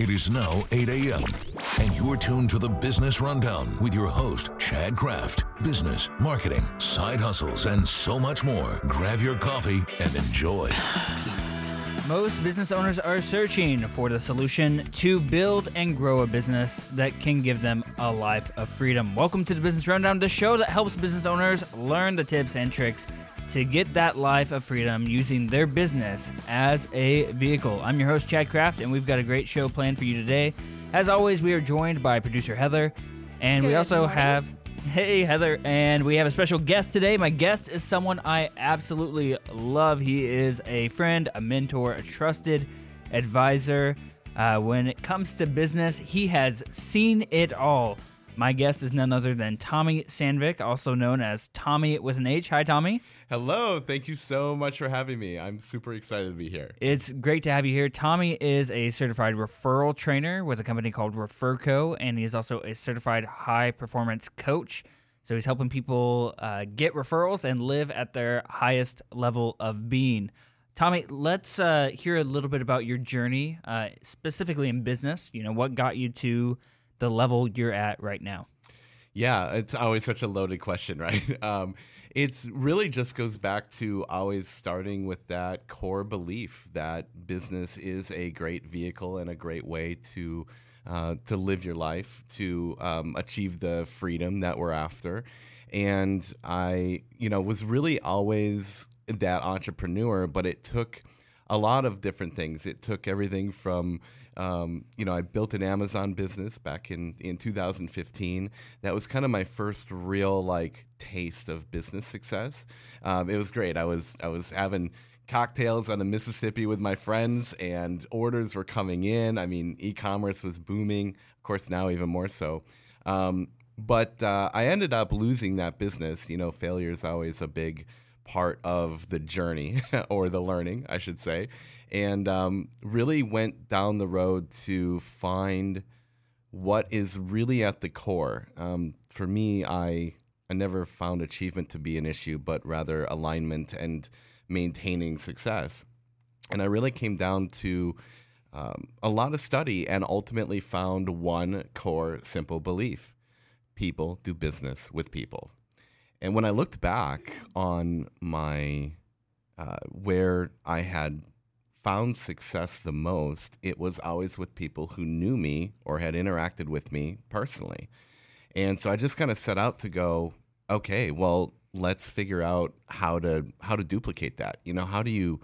It is now 8 a.m., and you're tuned to the Business Rundown with your host, Chad Kraft. Business, marketing, side hustles, and so much more. Grab your coffee and enjoy. Most business owners are searching for the solution to build and grow a business that can give them a life of freedom. Welcome to the Business Rundown, the show that helps business owners learn the tips and tricks to get that life of freedom using their business as a vehicle. I'm your host, Chad Kraft, and we've got a great show planned for you today. As always, we are joined by producer Heather, and we also morning. have. Hey, Heather, and we have a special guest today. My guest is someone I absolutely love. He is a friend, a mentor, a trusted advisor. Uh, when it comes to business, he has seen it all. My guest is none other than Thommy Sandvick, also known as Tommy with an H. Hi, Tommy. Hello, thank you so much for having me. I'm super excited to be here. It's great to have you here. Tommy is a certified referral trainer with a company called Referco, and he's also a certified high performance coach. So he's helping people uh, get referrals and live at their highest level of being. Tommy, let's uh, hear a little bit about your journey, uh, specifically in business. You know, what got you to the level you're at right now? Yeah, it's always such a loaded question, right? Um, it's really just goes back to always starting with that core belief that business is a great vehicle and a great way to uh, to live your life, to um, achieve the freedom that we're after. And I, you know, was really always that entrepreneur, but it took a lot of different things. It took everything from, um, you know, I built an Amazon business back in, in 2015. That was kind of my first real like taste of business success. Um, it was great. I was I was having cocktails on the Mississippi with my friends, and orders were coming in. I mean, e-commerce was booming. Of course, now even more so. Um, but uh, I ended up losing that business. You know, failure is always a big part of the journey or the learning, I should say, and um, really went down the road to find what is really at the core. Um, for me, I I never found achievement to be an issue, but rather alignment and maintaining success. And I really came down to um, a lot of study and ultimately found one core simple belief people do business with people. And when I looked back on my uh, where I had found success the most, it was always with people who knew me or had interacted with me personally. And so I just kind of set out to go, okay, well, let's figure out how to how to duplicate that. You know, how do you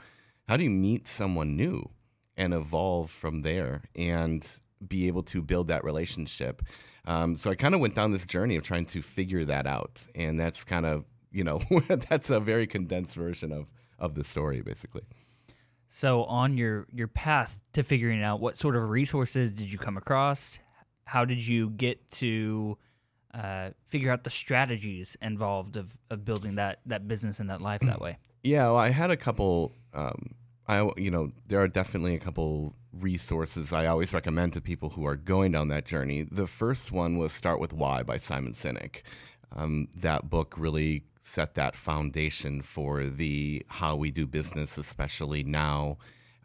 how do you meet someone new and evolve from there and be able to build that relationship? Um, so I kind of went down this journey of trying to figure that out, and that's kind of you know that's a very condensed version of of the story, basically. So, on your your path to figuring out what sort of resources did you come across? How did you get to uh, figure out the strategies involved of, of building that that business and that life that way? Yeah, well, I had a couple. Um, I you know there are definitely a couple resources I always recommend to people who are going down that journey. The first one was Start with Why by Simon Sinek. Um, that book really set that foundation for the how we do business, especially now.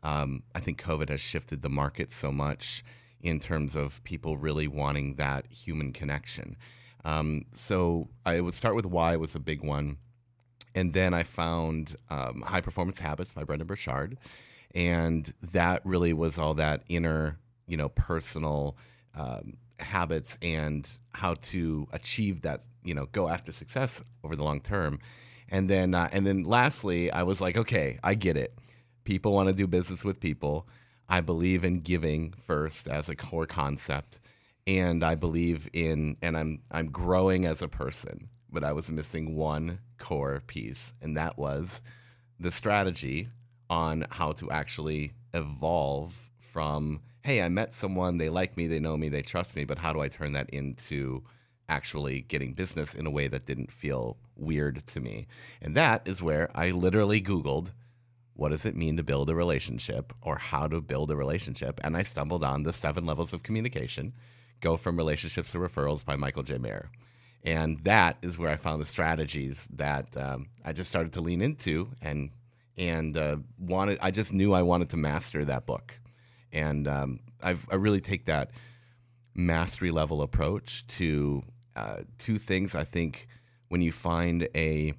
Um, I think COVID has shifted the market so much in terms of people really wanting that human connection. Um, so I would start with Why was a big one and then I found um, High Performance Habits by Brendon Burchard, and that really was all that inner, you know, personal um, habits and how to achieve that, you know, go after success over the long term. And then, uh, and then, lastly, I was like, okay, I get it. People want to do business with people. I believe in giving first as a core concept, and I believe in, and I'm I'm growing as a person. But I was missing one core piece, and that was the strategy on how to actually evolve from hey, I met someone, they like me, they know me, they trust me, but how do I turn that into actually getting business in a way that didn't feel weird to me? And that is where I literally Googled what does it mean to build a relationship or how to build a relationship? And I stumbled on the seven levels of communication, Go from Relationships to Referrals by Michael J. Maher. And that is where I found the strategies that um, I just started to lean into and and uh, wanted. I just knew I wanted to master that book, And um, I've, I really take that mastery level approach to uh, two things. I think when you find a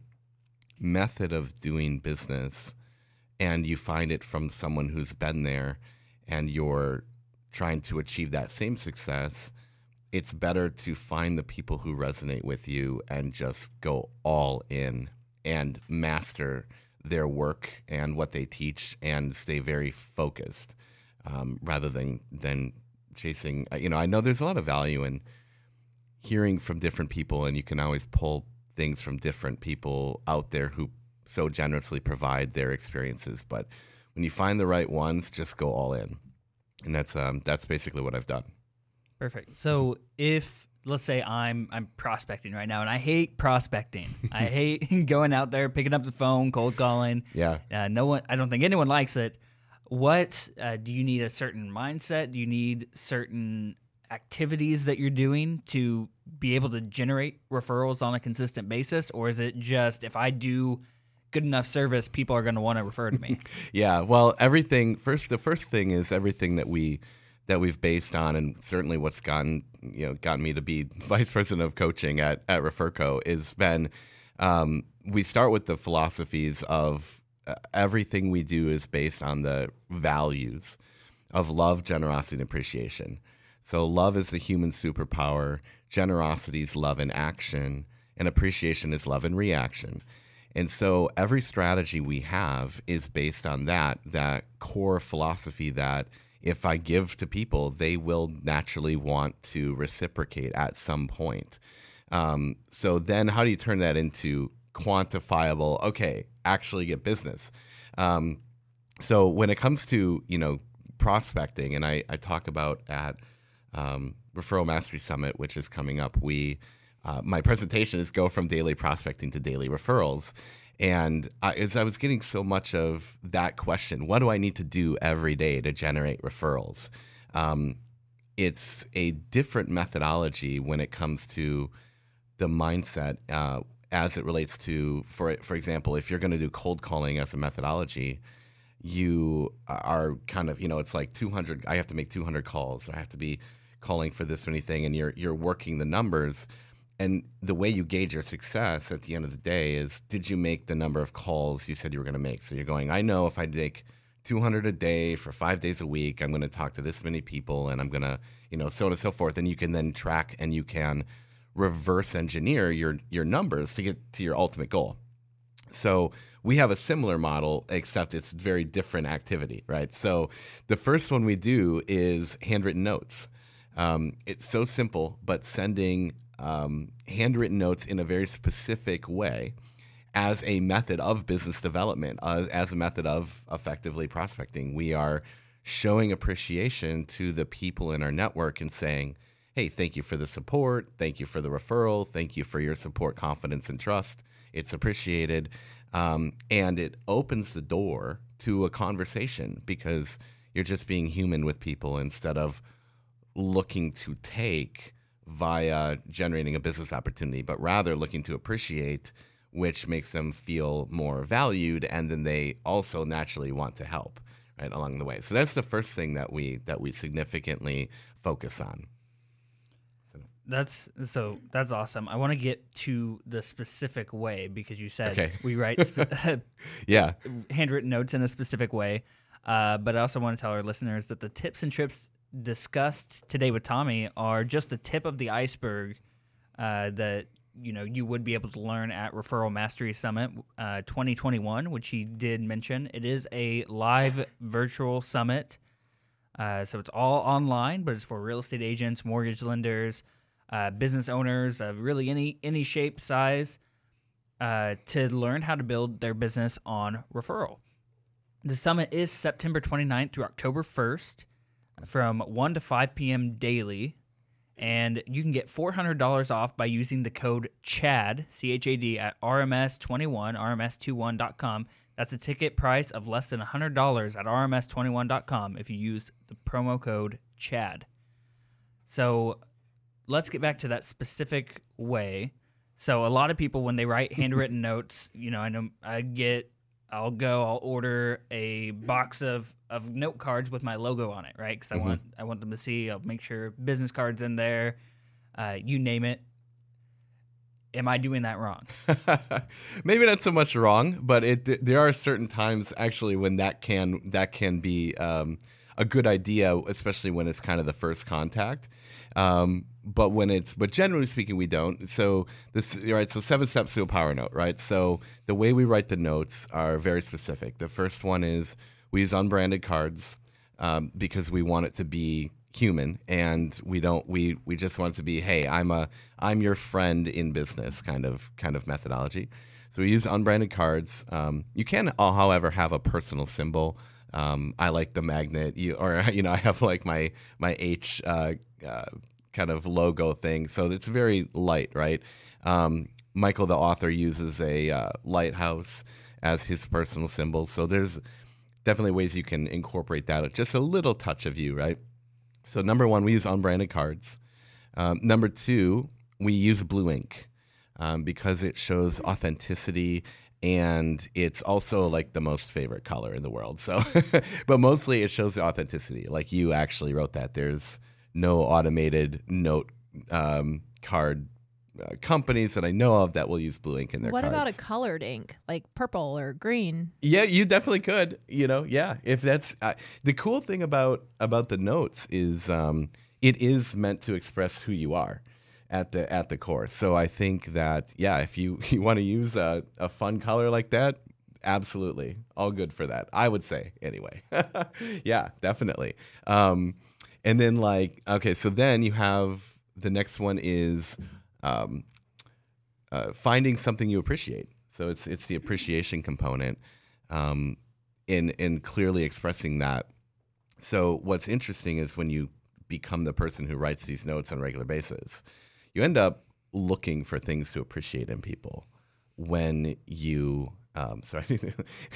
method of doing business and you find it from someone who's been there and you're trying to achieve that same success, it's better to find the people who resonate with you and just go all in and master their work and what they teach and stay very focused um, rather than than chasing uh, you know i know there's a lot of value in hearing from different people and you can always pull things from different people out there who so generously provide their experiences but when you find the right ones just go all in. And that's um, that's basically what i've done Perfect. So if let's say I'm I'm prospecting right now, and I hate prospecting. I hate going out there, picking up the phone, cold calling. yeah Uh, no one. I don't think anyone likes it. What uh, do you need a certain mindset? Do you need certain activities that you're doing to be able to generate referrals on a consistent basis, or is it just if I do good enough service, people are going to want to refer to me? Yeah, well, everything first. The first thing is everything that we that we've based on, and certainly what's gotten you know gotten me to be vice president of coaching at at Referco is been um, we start with the philosophies of uh, everything we do is based on the values of love, generosity, and appreciation. So love is the human superpower, generosity is love in action, and appreciation is love in reaction. And so every strategy we have is based on that, that core philosophy that if I give to people, they will naturally want to reciprocate at some point. Um, so then how do you turn that into quantifiable, okay, actually get business? Um, so when it comes to, you know, prospecting, and I, I talk about at um, Referral Mastery Summit, which is coming up, we uh, my presentation is go from daily prospecting to daily referrals. And I, as I was getting so much of that question, what do I need to do every day to generate referrals? Um, it's a different methodology when it comes to the mindset uh, as it relates to, for for example, if you're going to do cold calling as a methodology, you are kind of you know it's like 200. I have to make 200 calls. I have to be calling for this many thing, and you're you're working the numbers and the way you gauge your success at the end of the day is did you make the number of calls you said you were going to make? So you're going i know if i make 200 a day for five days a week i'm going to talk to this many people and i'm going to you know so on and so forth. And you can then track and you can reverse engineer your your numbers to get to your ultimate goal. So we have a similar model except it's very different activity right? So the first one we do is handwritten notes. Um, it's so simple but sending um, handwritten notes in a very specific way as a method of business development, uh, as a method of effectively prospecting. We are showing appreciation to the people in our network and saying, hey, thank you for the support. Thank you for the referral. Thank you for your support, confidence, and trust. It's appreciated. Um, and it opens the door to a conversation because you're just being human with people instead of looking to take via generating a business opportunity, but rather looking to appreciate, which makes them feel more valued, and then they also naturally want to help right along the way. So that's the first thing that we that we significantly focus on. That's so. That's awesome. I want to get to the specific way because you said Okay. we write sp- Yeah, handwritten notes in a specific way. Uh, but I also want to tell our listeners that the tips and trips discussed today with Tommy are just the tip of the iceberg uh, that you know you would be able to learn at Referral Mastery Summit uh, 2021, which he did mention. It is a live virtual summit, uh, so it's all online, but it's for real estate agents, mortgage lenders, uh, business owners of really any any shape, size, uh, to learn how to build their business on referral. The summit is September 29th through October 1st from 1 to 5 p.m. daily. And you can get $400 off by using the code CHAD, C H A D, at RMS21, RMS21.com. That's a ticket price of less than $100 at RMS21.com if you use the promo code CHAD. So let's get back to that specific way. So a lot of people, when they write handwritten notes, you know, I know I get I'll go. I'll order a box of, of note cards with my logo on it, right? Because I want I want them to see. I'll make sure business cards in there. Uh, you name it. Am I doing that wrong? Maybe not so much wrong, but it there are certain times actually when that can that can be um, a good idea, especially when it's kind of the first contact. Um, but when it's but generally speaking, we don't. So this right. So seven steps to a power note, right? So the way we write the notes are very specific. The first one is we use unbranded cards um, because we want it to be human and we don't we we just want it to be hey i'm a i'm your friend in business kind of kind of methodology so we use unbranded cards um, you can uh, however have a personal symbol um, i like the magnet you or you know i have like my my h uh, uh, kind of logo thing so it's very light right um, michael the author uses a uh, lighthouse as his personal symbol so there's definitely ways you can incorporate that just a little touch of you right so number one, we use unbranded cards. Um, number two, we use blue ink um, because it shows authenticity and it's also like the most favorite color in the world. So, but mostly it shows the authenticity. Like you actually wrote that. There's no automated note um, card uh, companies that I know of that will use blue ink in their What cards. about a colored ink, like purple or green? Yeah, you definitely could. You know, yeah. If that's uh, the cool thing about about the notes is um, it is meant to express who you are at the at the core. So I think that yeah, if you you want to use a, a fun color like that, absolutely, all good for that. I would say anyway. yeah, definitely. Um, and then like okay, so then you have the next one is um, uh, finding something you appreciate. So it's it's the appreciation component, um, in in clearly expressing that. So what's interesting is when you become the person who writes these notes on a regular basis, you end up looking for things to appreciate in people. When you um, sorry,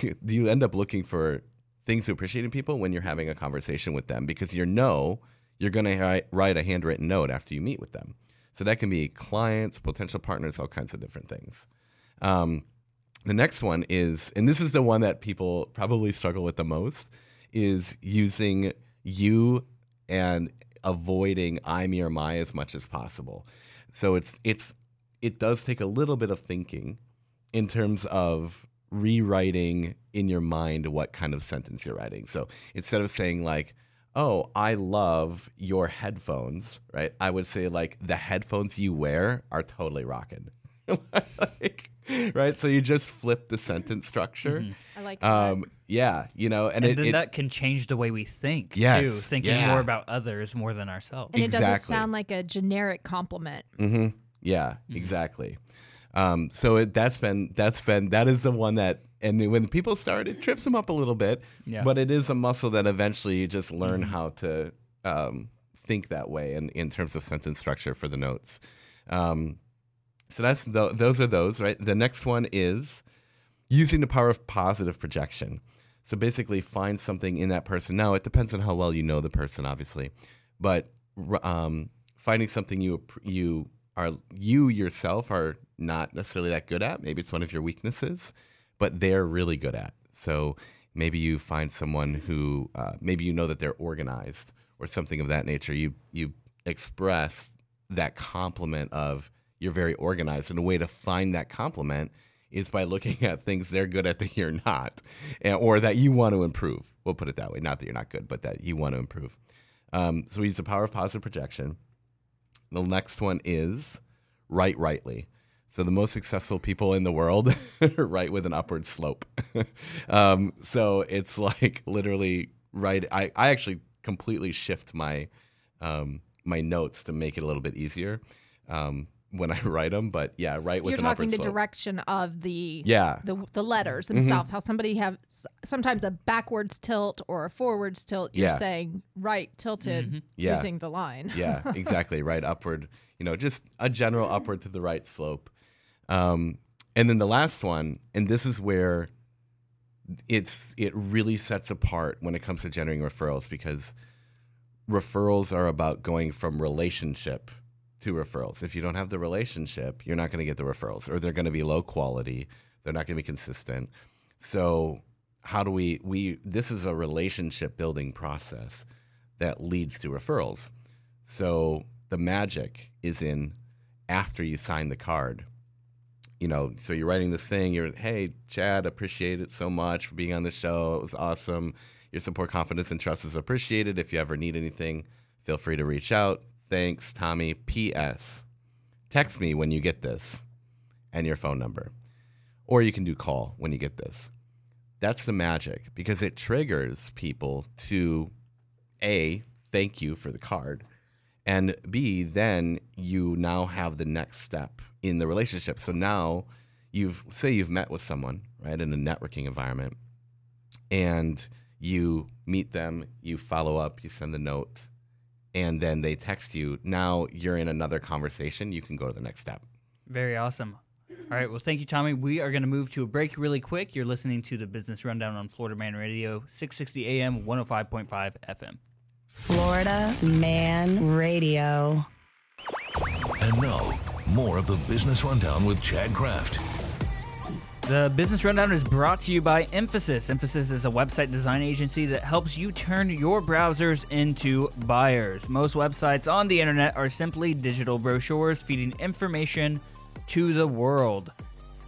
do you end up looking for things to appreciate in people when you're having a conversation with them because you know you're going to write a handwritten note after you meet with them. So that can be clients, potential partners, all kinds of different things. Um, the next one is, and this is the one that people probably struggle with the most, is using you and avoiding I, me, or my as much as possible. So it's it's it does take a little bit of thinking in terms of rewriting in your mind what kind of sentence you're writing. So instead of saying like, "Oh, I love your headphones," right? I would say like, "The headphones you wear are totally rocking." like, right? So you just flip the sentence structure. I like that. Um, yeah, you know, and, And it, then it- that can change the way we think too, thinking yeah. more about others more than ourselves. and it doesn't sound like a generic compliment. hmm Yeah, exactly. Um, so it, that's been that's been that is the one that and when people start, it trips them up a little bit. Yeah. But it is a muscle that eventually you just learn how to um, think that way in, in terms of sentence structure for the notes. Um, so that's tho- those are those right. The next one is using the power of positive projection. So basically, find something in that person. Now it depends on how well you know the person, obviously, but um, finding something you you are you yourself are not necessarily that good at. Maybe it's one of your weaknesses, but they're really good at. So maybe you find someone who uh, maybe you know that they're organized or something of that nature. You you express that compliment of you're very organized, and a way to find that compliment is by looking at things they're good at that you're not, and, or that you want to improve. We'll put it that way. Not that you're not good, but that you want to improve. Um, so we use the power of positive projection. The next one is write rightly. So the most successful people in the world write with an upward slope. um, so it's like literally write. I, I actually completely shift my um, my notes to make it a little bit easier um, when I write them. But yeah, write with You're an talking upward the slope. direction of the Yeah. the the letters themselves. How somebody have sometimes a backwards tilt or a forwards tilt. You're Yeah. saying right tilted Yeah. using the line. yeah, exactly. Right upward. You know, just a general upward to the right slope. Um, and then the last one, and this is where it's it really sets apart when it comes to generating referrals because referrals are about going from relationship to referrals. If you don't have the relationship, you're not going to get the referrals, or they're going to be low quality. They're not going to be consistent. So how do we we this is a relationship building process that leads to referrals. So the magic is in after you sign the card. You know, so you're writing this thing, you're hey, Chad, appreciate it so much for being on the show. It was awesome. Your support, confidence, and trust is appreciated. If you ever need anything, feel free to reach out. Thanks, Tommy. P.S. Text me when you get this and your phone number. Or you can do call when you get this. That's the magic because it triggers people to A, thank you for the card, and B, then you now have the next step in the relationship. So now you've, say, you've met with someone, right, in a networking environment, and you meet them, you follow up, you send the note, and then they text you. Now you're in another conversation. You can go to the next step. Very awesome. All right. Well, thank you, Tommy. We are going to move to a break really quick. You're listening to the Business Rundown on Florida Man Radio, 660 AM, 105.5 FM. Florida Man Radio. And now, more of the Business Rundown with Chad Kraft. The Business Rundown is brought to you by Emphasis. Emphasis is a website design agency that helps you turn your browsers into buyers. Most websites on the internet are simply digital brochures feeding information to the world.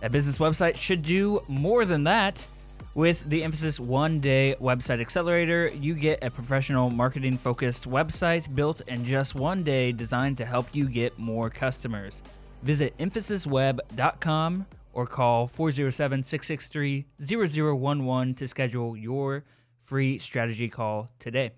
A business website should do more than that. With the Emphasis One Day Website Accelerator, you get a professional marketing focused website built in just one day designed to help you get more customers. Visit emphasisweb.com or call 407 663 0011 to schedule your free strategy call today.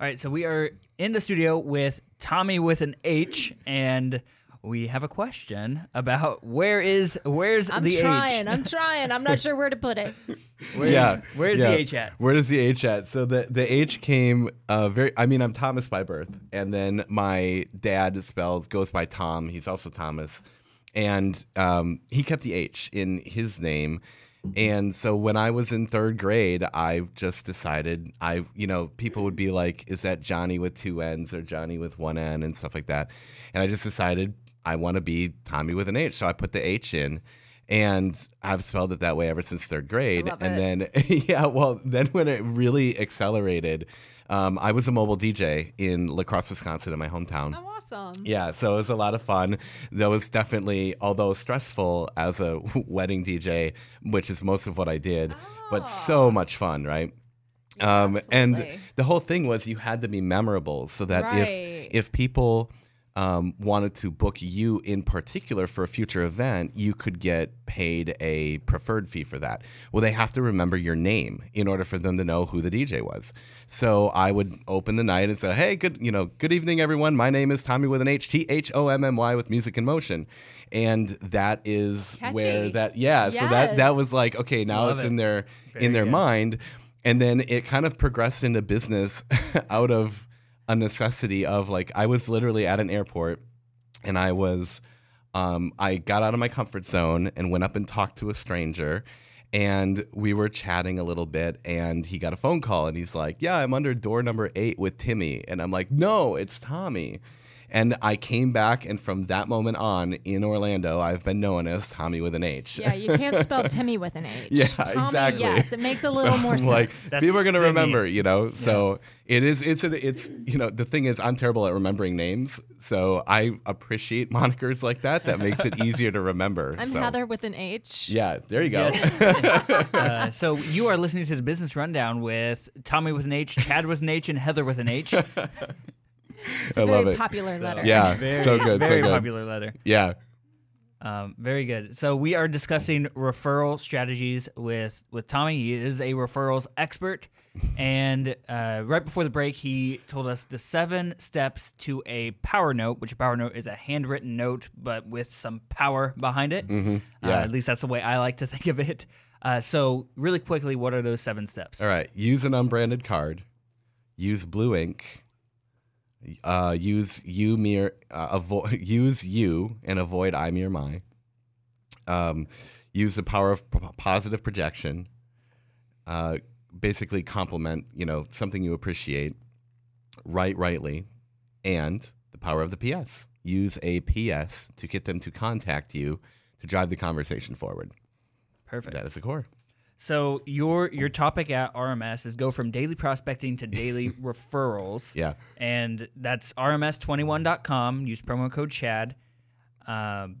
All right, so we are in the studio with Tommy with an H, and we have a question about where is where's I'm the trying. H? I'm trying. I'm not sure where to put it. Where's, where's yeah. the H at? Where does the H at? So the the H came uh, very. I mean, I'm Thomas by birth, and then my dad spells goes by Tom. He's also Thomas, and um, he kept the H in his name. And so when I was in third grade, I just decided I, you know, people would be like, "Is that Johnny with two N's or Johnny with one N?" and stuff like that. And I just decided I want to be Tommy with an H, so I put the H in. And I've spelled it that way ever since third grade. and it. then, yeah, well, then when it really accelerated, um, I was a mobile DJ in La Crosse, Wisconsin, in my hometown. Oh, awesome. Yeah, so it was a lot of fun. That was definitely, although stressful as a wedding DJ, which is most of what I did, but so much fun, right? Um, and the whole thing was you had to be memorable so that Right. if if people um, wanted to book you in particular for a future event, you could get paid a preferred fee for that. Well, they have to remember your name in order for them to know who the DJ was. So I would open the night and say, "Hey, good, you know, good evening, everyone. My name is Tommy with an H, T H O M M Y with Music in Motion." And that is where that, yeah. So that that was like, okay, now Love it's it. in their Very in their good. mind, and then it kind of progressed into business out of a necessity of like I was literally at an airport and I was um, I got out of my comfort zone and went up and talked to a stranger and we were chatting a little bit and he got a phone call and he's like yeah i'm under door number eight with timmy. And i'm like no it's tommy and i came back and from that moment on in orlando i've been known as tommy with an h Yeah, you can't spell Timmy with an H. Yeah, Tommy, exactly. Yes, it makes a little more I'm sense. like That's people are gonna Timmy. remember, you know. So it is. It's a, It's you know the thing is I'm terrible at remembering names, so I appreciate monikers like that. That makes it easier to remember. I'm so. Heather with an H. Yeah, there you go. Uh, so you are listening to the Business Rundown with Tommy with an H, Chad with an H, and Heather with an H. It's a I very love it. popular letter. Yeah, Very, so good, so very good. popular letter. Yeah, Um, very good. So we are discussing referral strategies with with Tommy. He is a referrals expert, and uh, right before the break, he told us the seven steps to a power note, which a power note is a handwritten note, but with some power behind it. yeah. Uh, at least that's the way I like to think of it. Uh, so really quickly, what are those seven steps? All right. Use an unbranded card. Use blue ink. Uh, use you mere uh, avoid use you and avoid I mere my. Um, use the power of p- positive projection. Uh, basically compliment you know something you appreciate. Write rightly, and the power of the PS. Use a PS to get them to contact you to drive the conversation forward. Perfect. That is the core. So your your topic at RMS is go from daily prospecting to daily referrals. Yeah. And that's rms21.com. Use promo code Chad. Um,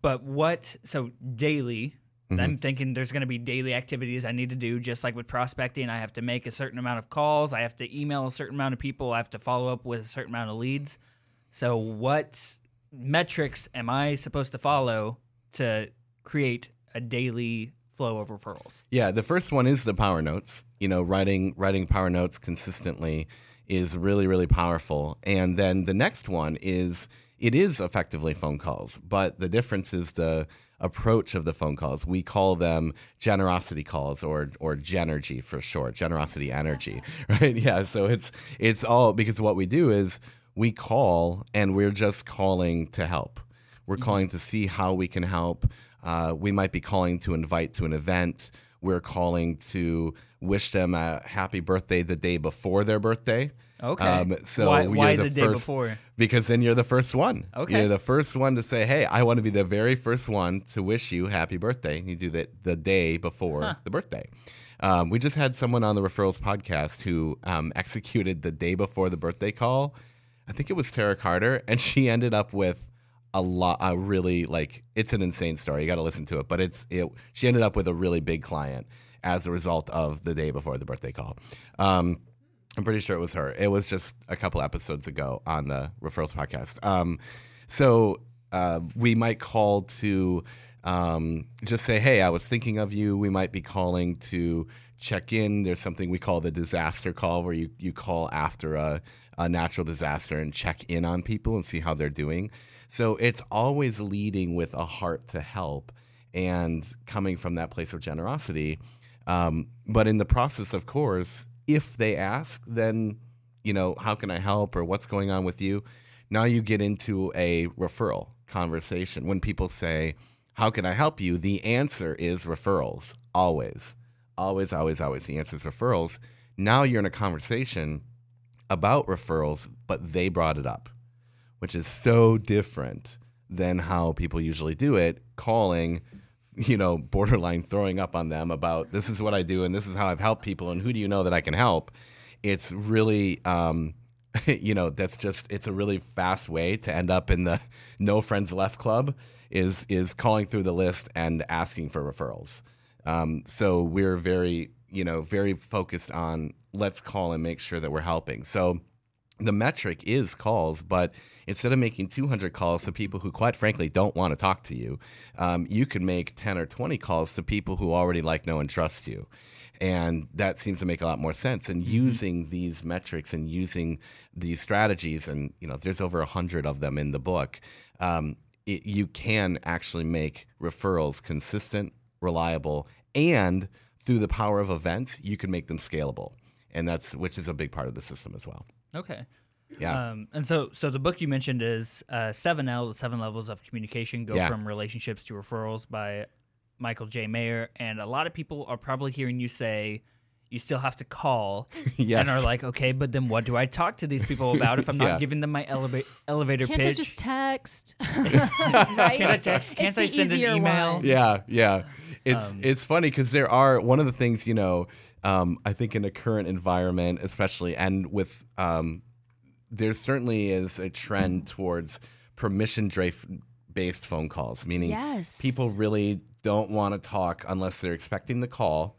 but what? So daily. Mm-hmm. I'm thinking there's going to be daily activities I need to do, just like with prospecting. I have to make a certain amount of calls. I have to email a certain amount of people. I have to follow up with a certain amount of leads. So, what metrics am I supposed to follow to create a daily flow of referrals? Yeah, the first one is the power notes. You know, writing writing power notes consistently is really really powerful. And then the next one is it is effectively phone calls, but the difference is the approach of the phone calls. We call them generosity calls or or Genergy for short, generosity energy, right? Yeah, so it's it's all because what we do is we call and we're just calling to help. We're mm-hmm. calling to see how we can help. Uh, we might be calling to invite to an event. We're calling to wish them a happy birthday the day before their birthday. Okay. so Why- you're why the, the day first, before? Because then you're the first one. Okay. You're the first one to say, "Hey, I want to be the very first one to wish you happy birthday." You do that the day before the birthday. Um, we just had someone on the referrals podcast who um, executed the day before the birthday call. I think it was Tara Carter, and she ended up with a lot. A really like it's an insane story. You got to listen to it, but it's it. She ended up with a really big client as a result of the day before the birthday call. Um, I'm pretty sure it was her. It was just a couple episodes ago on the referrals podcast. Um, so uh, we might call to um, just say, "Hey, I was thinking of you." We might be calling to check in. There's something we call the disaster call, where you you call after a, a natural disaster and check in on people and see how they're doing. So it's always leading with a heart to help and coming from that place of generosity. Um, but in the process, of course, if they ask, then, you know, how can I help or what's going on with you? Now you get into a referral conversation. When people say, How can I help you? The answer is referrals, always. Always, always, always. The answer is referrals. Now you're in a conversation about referrals, but they brought it up, which is so different than how people usually do it, calling, you know, borderline throwing up on them about this is what I do and this is how I've helped people and who do you know that I can help. It's really, um, you know, that's just it's a really fast way to end up in the no friends left club is is calling through the list and asking for referrals. Um, so we're very, you know, very focused on let's call and make sure that we're helping. So the metric is calls, but instead of making 200 calls to people who, quite frankly, don't want to talk to you, um, you can make 10 or 20 calls to people who already like, know, and trust you. And that seems to make a lot more sense. And using these metrics and using these strategies, and you know, there's over a hundred of them in the book. Um, it, you can actually make referrals consistent, reliable, and through the power of events, you can make them scalable. And that's which is a big part of the system as well. Okay. Yeah. Um, and so, so the book you mentioned is uh, Seven L, the Seven Levels of Communication, go Yeah. from relationships to referrals by Michael J. Maher. And a lot of people are probably hearing you say you still have to call, Yes. and are like, okay, but then what do I talk to these people about if I'm not giving them my eleva- elevator Can't pitch? I just text? right? Can't I text? It's Can't the I send an email? one. Yeah, yeah. It's Um, it's funny because there are one of the things you know. Um, I think in the current environment, especially, and with um, there certainly is a trend towards permission based phone calls, meaning Yes. people really don't want to talk unless they're expecting the call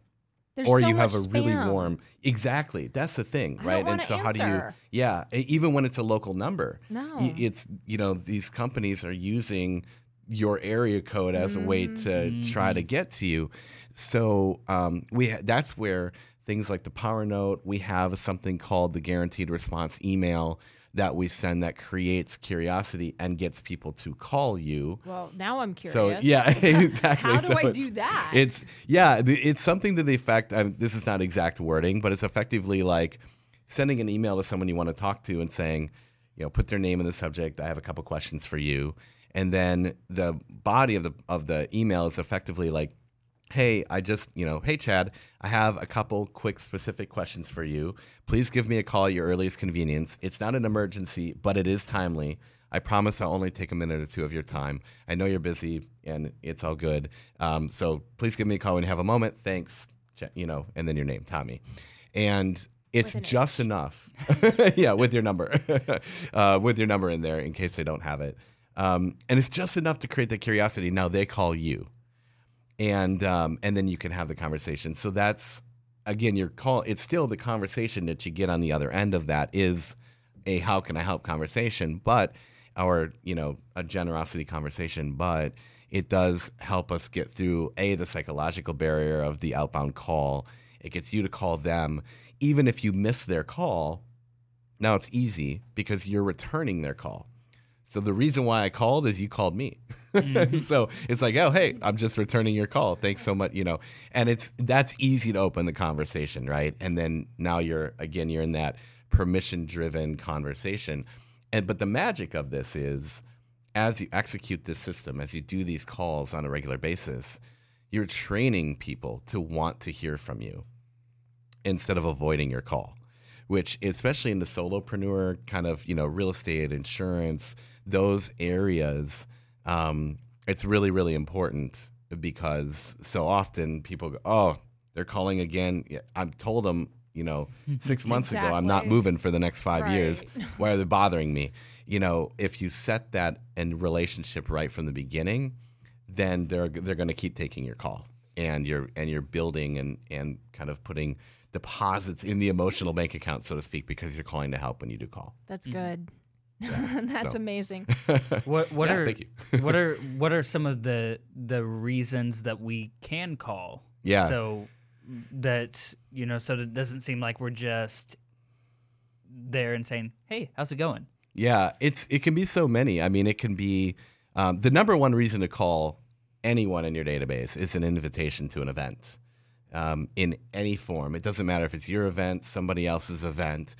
There's or so you have a much really warm exactly that's the thing I right? And so how do you yeah even when it's a local number No. it's you know these companies are using your area code as a way to try to get to you. So um, we ha- that's where things like the power note we have something called the guaranteed response email that we send that creates curiosity and gets people to call you Well, now I'm curious. so yeah, exactly. How do So I do that? It's yeah, it's something to the effect. Um, this is not exact wording, but it's effectively like sending an email to someone you want to talk to and saying, you know, put their name in the subject. I have a couple questions for you, and then the body of the of the email is effectively like. Hey, I just, you know, hey, Chad, I have a couple quick specific questions for you. Please give me a call at your earliest convenience. It's not an emergency, but it is timely. I promise I'll only take a minute or two of your time. I know you're busy and it's all good. Um, so please give me a call when you have a moment. Thanks. Ch- you know, and then your name, Tommy, and it's just H. enough. yeah, with your number, uh, with your number in there in case they don't have it, um, and it's just enough to create the curiosity. Now they call you, and um, and then you can have the conversation. So that's again your call. It's still the conversation that you get on the other end of that is a how can I help conversation, but or you know a generosity conversation, but it does help us get through a the psychological barrier of the outbound call. It gets you to call them, even if you miss their call. Now it's easy because you're returning their call. So the reason why I called is you called me. Mm-hmm. so it's like, oh hey, I'm just returning your call. Thanks so much, you know. And it's that's easy to open the conversation, right? And then now you're again you're in that permission driven conversation. And but the magic of this is as you execute this system, as you do these calls on a regular basis, you're training people to want to hear from you instead of avoiding your call which especially in the solopreneur kind of you know real estate insurance those areas um, it's really really important because so often people go oh they're calling again. I've told them you know six months ago i'm not moving for the next five years. Why are they bothering me? You know if you set that in relationship right from the beginning then they're they're going to keep taking your call and you're and you're building and and kind of putting deposits in the emotional bank account so to speak because you're calling to help when you do call. That's good. That's so. amazing. What what Yeah, are thank you. what are what are some of the the reasons that we can call? Yeah. So that you know, so that it doesn't seem like we're just there and saying, "Hey, how's it going?" Yeah, it's it can be so many. I mean, it can be um, the number one reason to call anyone in your database is an invitation to an event um, in any form. It doesn't matter if it's your event, somebody else's event.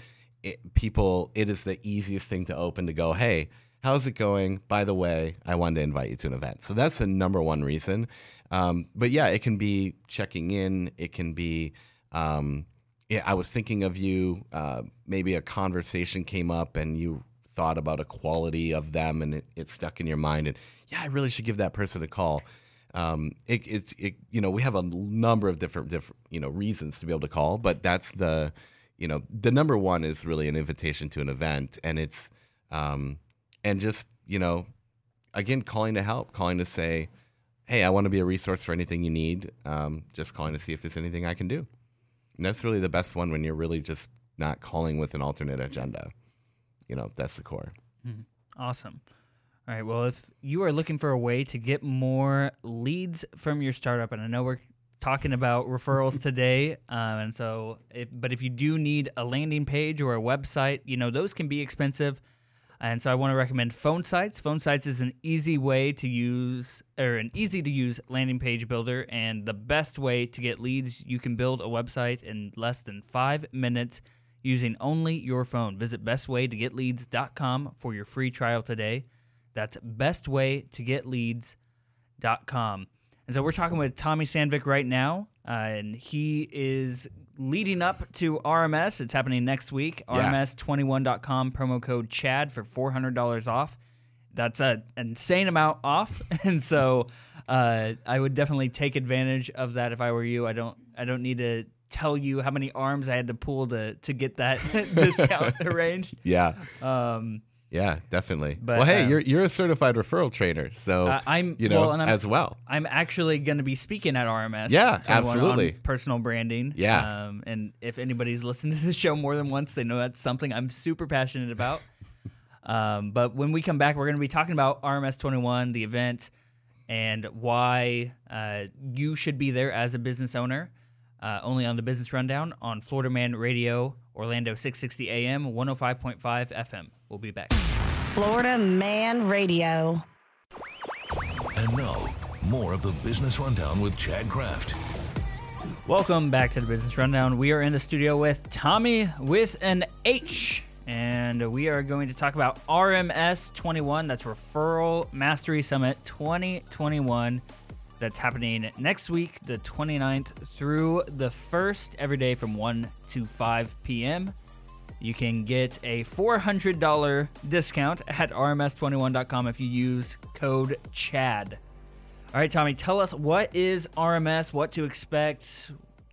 It, people, it is the easiest thing to open to go. Hey, how's it going? By the way, I wanted to invite you to an event. So that's the number one reason. Um, but yeah, it can be checking in. It can be. Um, yeah, I was thinking of you. Uh, maybe a conversation came up and you thought about a quality of them and it, it stuck in your mind. And yeah, I really should give that person a call. Um, it, it, it, you know, we have a number of different, different, you know, reasons to be able to call, but that's the, you know, the number one is really an invitation to an event, and it's, um, and just, you know, again, calling to help, calling to say, hey, I want to be a resource for anything you need. Um, just calling to see if there's anything I can do. And that's really the best one when you're really just not calling with an alternate agenda. You know, that's the core. Awesome. All right. Well, if you are looking for a way to get more leads from your startup, and I know we're talking about referrals today, um, and so, if, but if you do need a landing page or a website, you know those can be expensive, and so I want to recommend Phone Sites. Phone Sites is an easy way to use, or an easy to use landing page builder, and the best way to get leads. You can build a website in less than five minutes using only your phone. Visit bestwaytogetleads.com for your free trial today. That's bestwaytogetleads.com. And so we're talking with Thommy Sandvick right now, uh, and he is leading up to RMS. It's happening next week. Yeah. RMS21.com promo code CHAD for $400 off. That's a, an insane amount off, and so uh, I would definitely take advantage of that if I were you. I don't I don't need to tell you how many arms I had to pull to to get that discount arranged. Yeah. Um, Yeah, definitely. But, well, hey, um, you're you're a certified referral trainer, so Uh, I'm- you know well, as well. I'm actually going to be speaking at RMS. Yeah, 21 on absolutely. personal branding. Yeah. Um, and if anybody's listened to the show more than once, they know that's something I'm super passionate about. um, but when we come back, we're going to be talking about RMS 21, the event, and why uh, you should be there as a business owner. Uh, only on the Business Rundown on Florida Man Radio, Orlando 660 AM, 105.5 FM. We'll be back. Florida Man Radio. And now, more of the Business Rundown with Chad Kraft. Welcome back to the Business Rundown. We are in the studio with Tommy with an H, and we are going to talk about RMS 21. That's Referral Mastery Summit 2021. That's happening next week, the 29th through the 1st, every day from 1 to 5 p.m. You can get a $400 discount at rms21.com if you use code CHAD. All right, Tommy, tell us what is RMS, what to expect,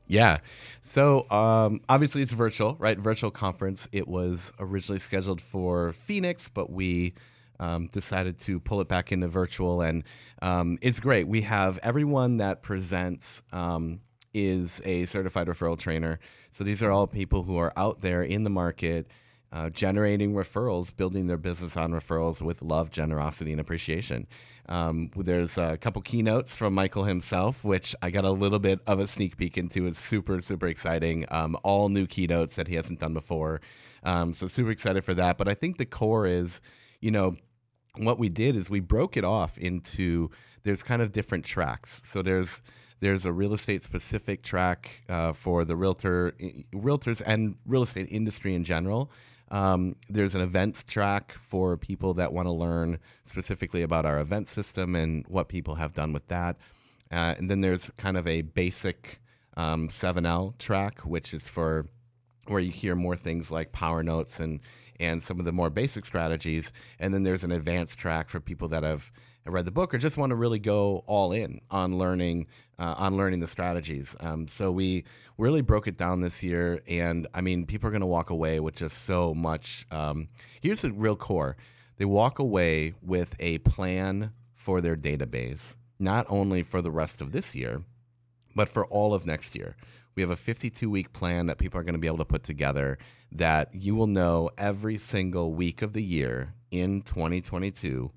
Yeah. So um, obviously it's virtual, right? Virtual conference. It was originally scheduled for Phoenix, but we um, decided to pull it back into virtual, and um, it's great. We have everyone that presents um, is a certified referral trainer. So these are all people who are out there in the market. Uh, generating referrals, building their business on referrals with love, generosity, and appreciation. Um, there's a couple keynotes from Michael himself, which I got a little bit of a sneak peek into. It's super, super exciting. Um, all new keynotes that he hasn't done before. Um, so, super excited for that. But I think the core is, you know, what we did is we broke it off into there's kind of different tracks. So there's there's a real estate specific track uh, for the realtor realtors and real estate industry in general. Um, there's an events track for people that want to learn specifically about our event system and what people have done with that. Uh, and then there's kind of a basic um, 7L track, which is for where you hear more things like power notes and and some of the more basic strategies. And then there's an advanced track for people that have read the book or just want to really go all in on learning uh, on learning the strategies. Um, so we really broke it down this year, and I mean, people are going to walk away with just so much. Um, here's the real core: they walk away with a plan for their database, not only for the rest of this year, but for all of next year. We have a 52 week plan that people are going to be able to put together that you will know every single week of the year in 2022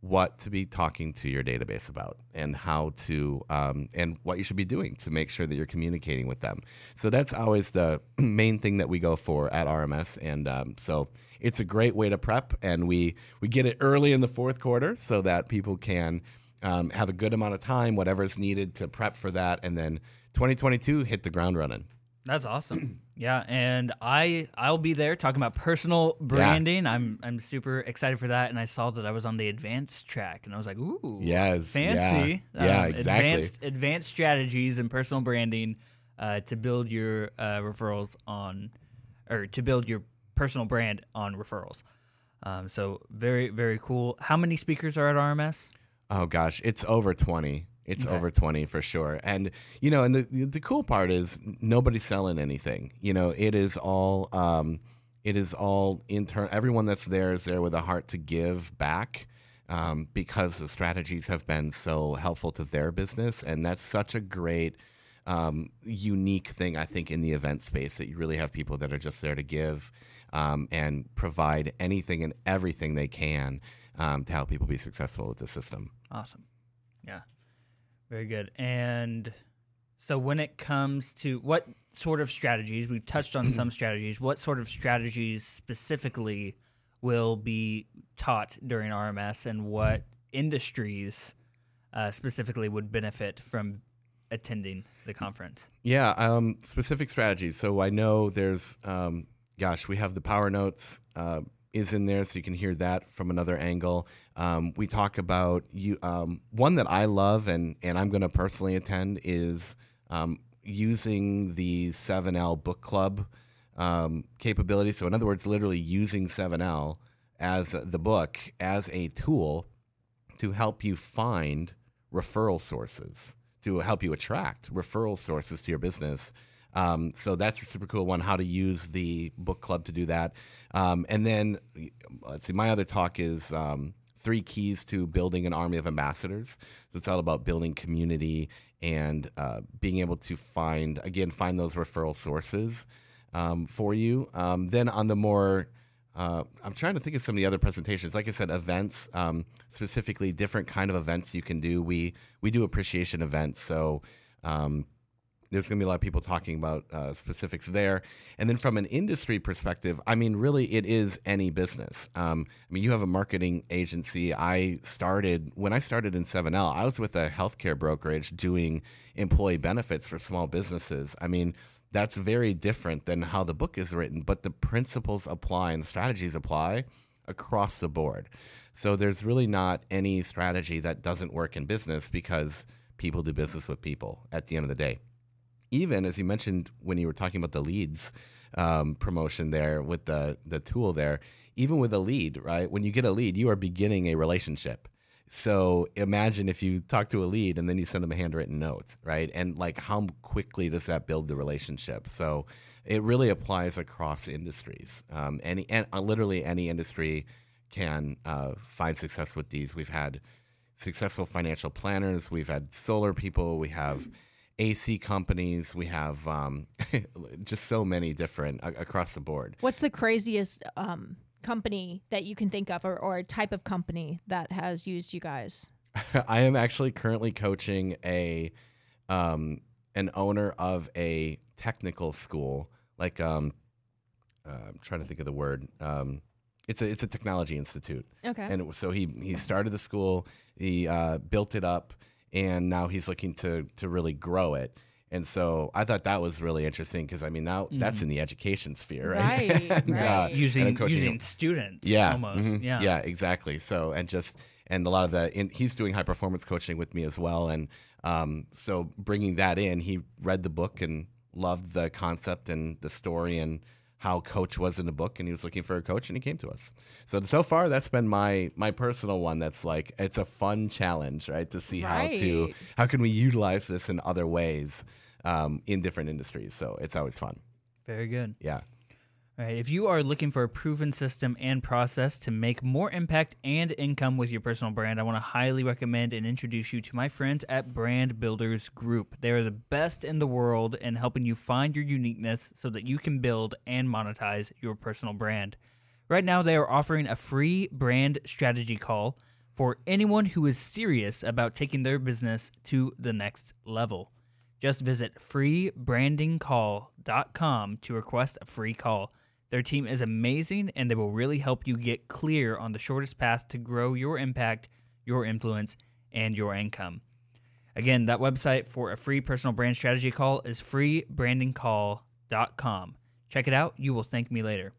what to be talking to your database about and how to um, and what you should be doing to make sure that you're communicating with them. So that's always the main thing that we go for at rms and um, so it's a great way to prep. And we we get it early in the fourth quarter so that people can um, have a good amount of time whatever is needed to prep for that. And then 2022 hit the ground running that's awesome. yeah, and I I'll be there talking about personal branding. Yeah. I'm I'm super excited for that, and I saw that I was on the advanced track, and I was like, ooh, yes, fancy. Yeah, yeah um, exactly. Advanced advanced strategies and personal branding uh, to build your uh, referrals on, or to build your personal brand on referrals. Um, so very very cool. How many speakers are at RMS? Oh gosh, it's over twenty. It's okay. over 20 for sure. And, you know, and the, the cool part is nobody's selling anything. You know, it is all, um, it is all intern. Everyone that's there is there with a heart to give back. Um, because the strategies have been so helpful to their business. And that's such a great, um, unique thing, I think, in the event space that you really have people that are just there to give um, and provide anything and everything they can um, to help people be successful with the system. Awesome. Yeah. Very good. And so when it comes to what sort of strategies, we've touched on some strategies, what sort of strategies specifically will be taught during RMS and what industries uh, specifically would benefit from attending the conference? Yeah, um, specific strategies. So I know there's, um, gosh, we have the power notes. Uh, is in there, so you can hear that from another angle. Um, we talk about you. Um, one that I love and and I'm going to personally attend is um, using the 7L book club um, capability. So in other words, literally using 7L as the book as a tool to help you find referral sources, to help you attract referral sources to your business. Um, so that's a super cool one. How to use the book club to do that, um, and then let's see. My other talk is um, three keys to building an army of ambassadors. So it's all about building community and uh, being able to find again find those referral sources um, for you. Um, then on the more uh, I'm trying to think of some of the other presentations. Like I said, events, um, specifically different kind of events you can do. We we do appreciation events, so um, there's going to be a lot of people talking about uh, specifics there. And then from an industry perspective, I mean, really, it is any business. Um, I mean, you have a marketing agency. I started, when I started in 7L, I was with a healthcare brokerage doing employee benefits for small businesses. I mean, that's very different than how the book is written, but the principles apply and the strategies apply across the board. So there's really not any strategy that doesn't work in business because people do business with people at the end of the day even as you mentioned when you were talking about the leads um, promotion there with the the tool there, even with a lead, right? When you get a lead, you are beginning a relationship. So imagine if you talk to a lead and then you send them a handwritten note, right? And like how quickly does that build the relationship? So it really applies across industries. Um, any and uh, literally any industry can uh, find success with these. We've had successful financial planners. We've had solar people. We have AC companies. We have um, just so many different uh, across the board. What's the craziest um, company that you can think of, or, or type of company that has used you guys? I am actually currently coaching a um, an owner of a technical school, like um, uh, I'm trying to think of the word. Um, it's a it's a technology institute. Okay. And so he he started the school, he uh, built it up, and now he's looking to to really grow it. And so I thought that was really interesting because I mean now that's in the education sphere, right? Right, And, uh, right. and using I'm coaching using him. students. yeah, almost. mhm, Yeah, yeah, exactly. So and just and a lot of the in, he's doing high performance coaching with me as well, and um, so bringing that in, he read the book and loved the concept and the story and how coach was in the book and he was looking for a coach and he came to us. So so far that's been my my personal one that's like it's a fun challenge right to see how to how can we utilize this in other ways um, in different industries. So it's always fun. Very good. yeah All right. If you are looking for a proven system and process to make more impact and income with your personal brand, I want to highly recommend and introduce you to my friends at Brand Builders Group. They are the best in the world in helping you find your uniqueness so that you can build and monetize your personal brand. Right now, they are offering a free brand strategy call for anyone who is serious about taking their business to the next level. Just visit freebrandingcall.com to request a free call. Their team is amazing and they will really help you get clear on the shortest path to grow your impact, your influence, and your income. Again, that website for a free personal brand strategy call is freebrandingcall.com. Check it out. You will thank me later.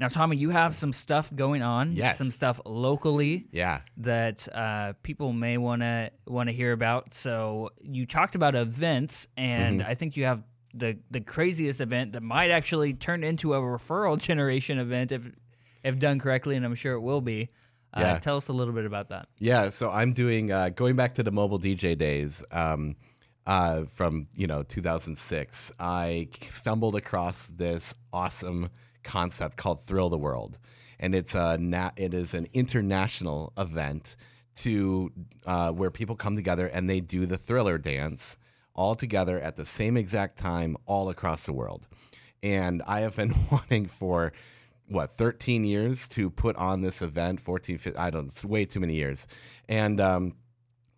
Now, Thommy, you have some stuff going on, Yes. some stuff locally yeah that uh, people may want to want to hear about. So you talked about events, and Mm-hmm. I think you have the the craziest event that might actually turn into a referral generation event if if done correctly, and I'm sure it will be. Uh, Yeah. Tell us a little bit about that. Yeah, so I'm doing uh, going back to the mobile DJ days um, uh, from you know 2006. I stumbled across this awesome concept called Thrill the World, and it's a na- it is an international event to uh, where people come together and they do the Thriller dance all together at the same exact time all across the world. And I have been wanting for what 13 years to put on this event 14 15, i don't it's way too many years. And um,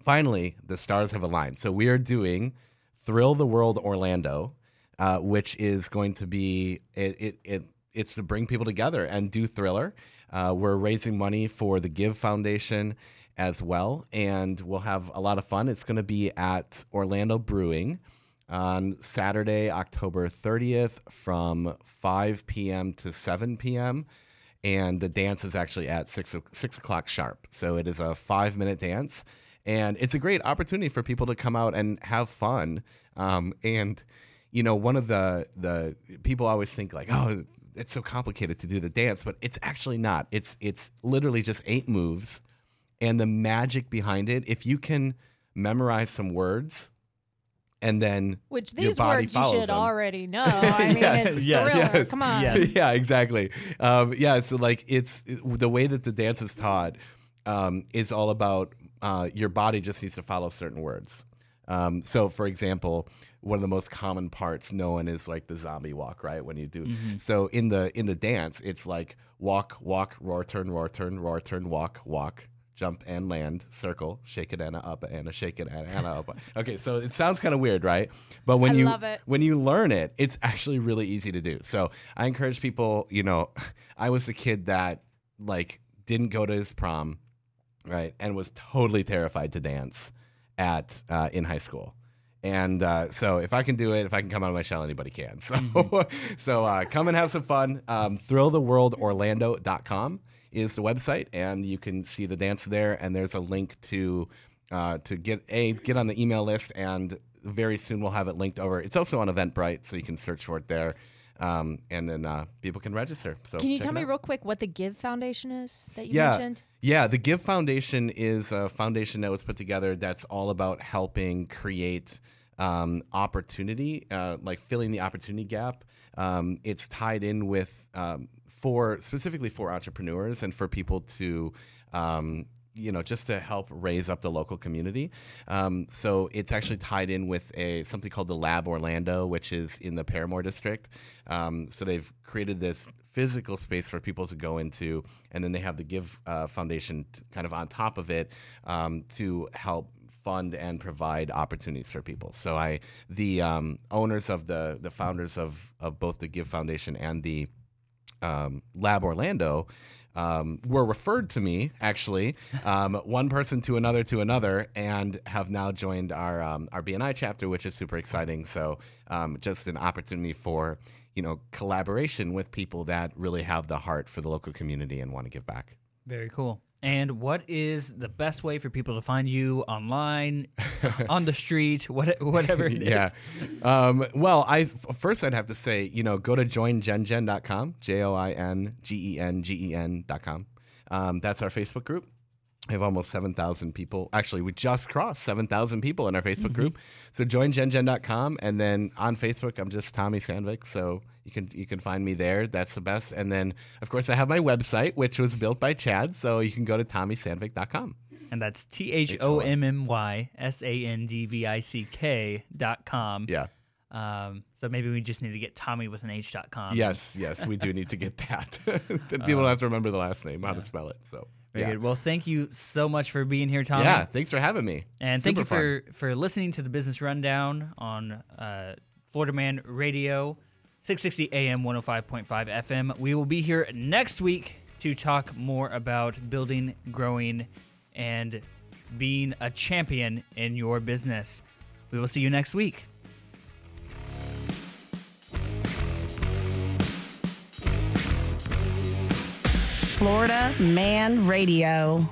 finally the stars have aligned. So we are doing thrill the world orlando uh, which is going to be it, it, it it's to bring people together and do thriller. Uh, we're raising money for the give foundation as well and we'll have a lot of fun it's going to be at orlando brewing on Saturday, October 30th from 5 p.m. to 7 p.m. And the dance is actually at 6, o- 6 o'clock sharp. So it is a five minute dance. And it's a great opportunity for people to come out and have fun. Um, and, you know, one of the, the people always think like, oh, it's so complicated to do the dance, but it's actually not. It's, it's literally just eight moves. And the magic behind it, if you can memorize some words, and then Which your these body words you should them. already know. I mean, Yes, it's yes, thriller. yes, Come on. yes. yeah, exactly. Um, yeah, so like it's it- the way that the dance is taught um, is all about uh, your body just needs to follow certain words. Um, so, for example, one of the most common parts known is like the zombie walk, right? When you do so in the in the dance, it's like walk, walk, roar, turn, roar, turn, roar, turn, walk, walk, jump and land, circle, shake it and up and a shake it and and up. Okay, so it sounds kind of weird, right? But when I you when you learn it, it's actually really easy to do. So I encourage people, you know, I was the kid that like didn't go to his prom, right, and was totally terrified to dance at uh, in high school. And uh, so if I can do it, if I can come out of my shell, anybody can. So so uh, come and have some fun. Um, thrilltheworldorlando.com is the website, and you can see the dance there. And there's a link to uh, to get a get on the email list, and very soon we'll have it linked over. It's also on Eventbrite, so you can search for it there. um, and then uh, people can register. So Can you tell me out. real quick what the Give Foundation is that you yeah. mentioned? Yeah, the Give Foundation is a foundation that was put together that's all about helping create um, opportunity, uh, like filling the opportunity gap. Um, it's tied in with um, for specifically for entrepreneurs and for people to. Um, you know, just to help raise up the local community. Um, so it's actually tied in with a something called the Lab Orlando, which is in the Parramore district. Um, so they've created this physical space for people to go into, and then they have the Give uh, Foundation t- kind of on top of it um, to help fund and provide opportunities for people. So I, the um, owners of the the founders of of both the Give Foundation and the um, Lab Orlando um, were referred to me actually, um, one person to another to another, and have now joined our um, our BNI chapter, which is super exciting. So um, just an opportunity for you know collaboration with people that really have the heart for the local community and want to give back. Very cool. And what is the best way for people to find you online, on the street, what, whatever it is? yeah. Um, well, I first I'd have to say, you know, go to joingengen.com, J O I N G E N G E N.com. Um, that's our Facebook group. We have almost 7,000 people. Actually, we just crossed 7,000 people in our Facebook group. So join gengen.com and then on Facebook I'm just Thommy Sandvick, so you can you can find me there. That's the best. And then of course I have my website which was built by Chad, so you can go to thommysandvick.com. And that's T H O M M Y S A N D V I C K dot com. Yeah. Um, so maybe we just need to get Tommy with an H dot com. Yes, yes, we do need to get that. people don't have to remember the last name, how to spell it. So Very yeah. good. Well, thank you so much for being here, Thommy. Yeah, thanks for having me. And thank you Super for, for listening to the Business Rundown on uh, Florida Man Radio, 660 AM, 105.5 FM. We will be here next week to talk more about building, growing, and being a champion in your business. We will see you next week. Florida Man Radio.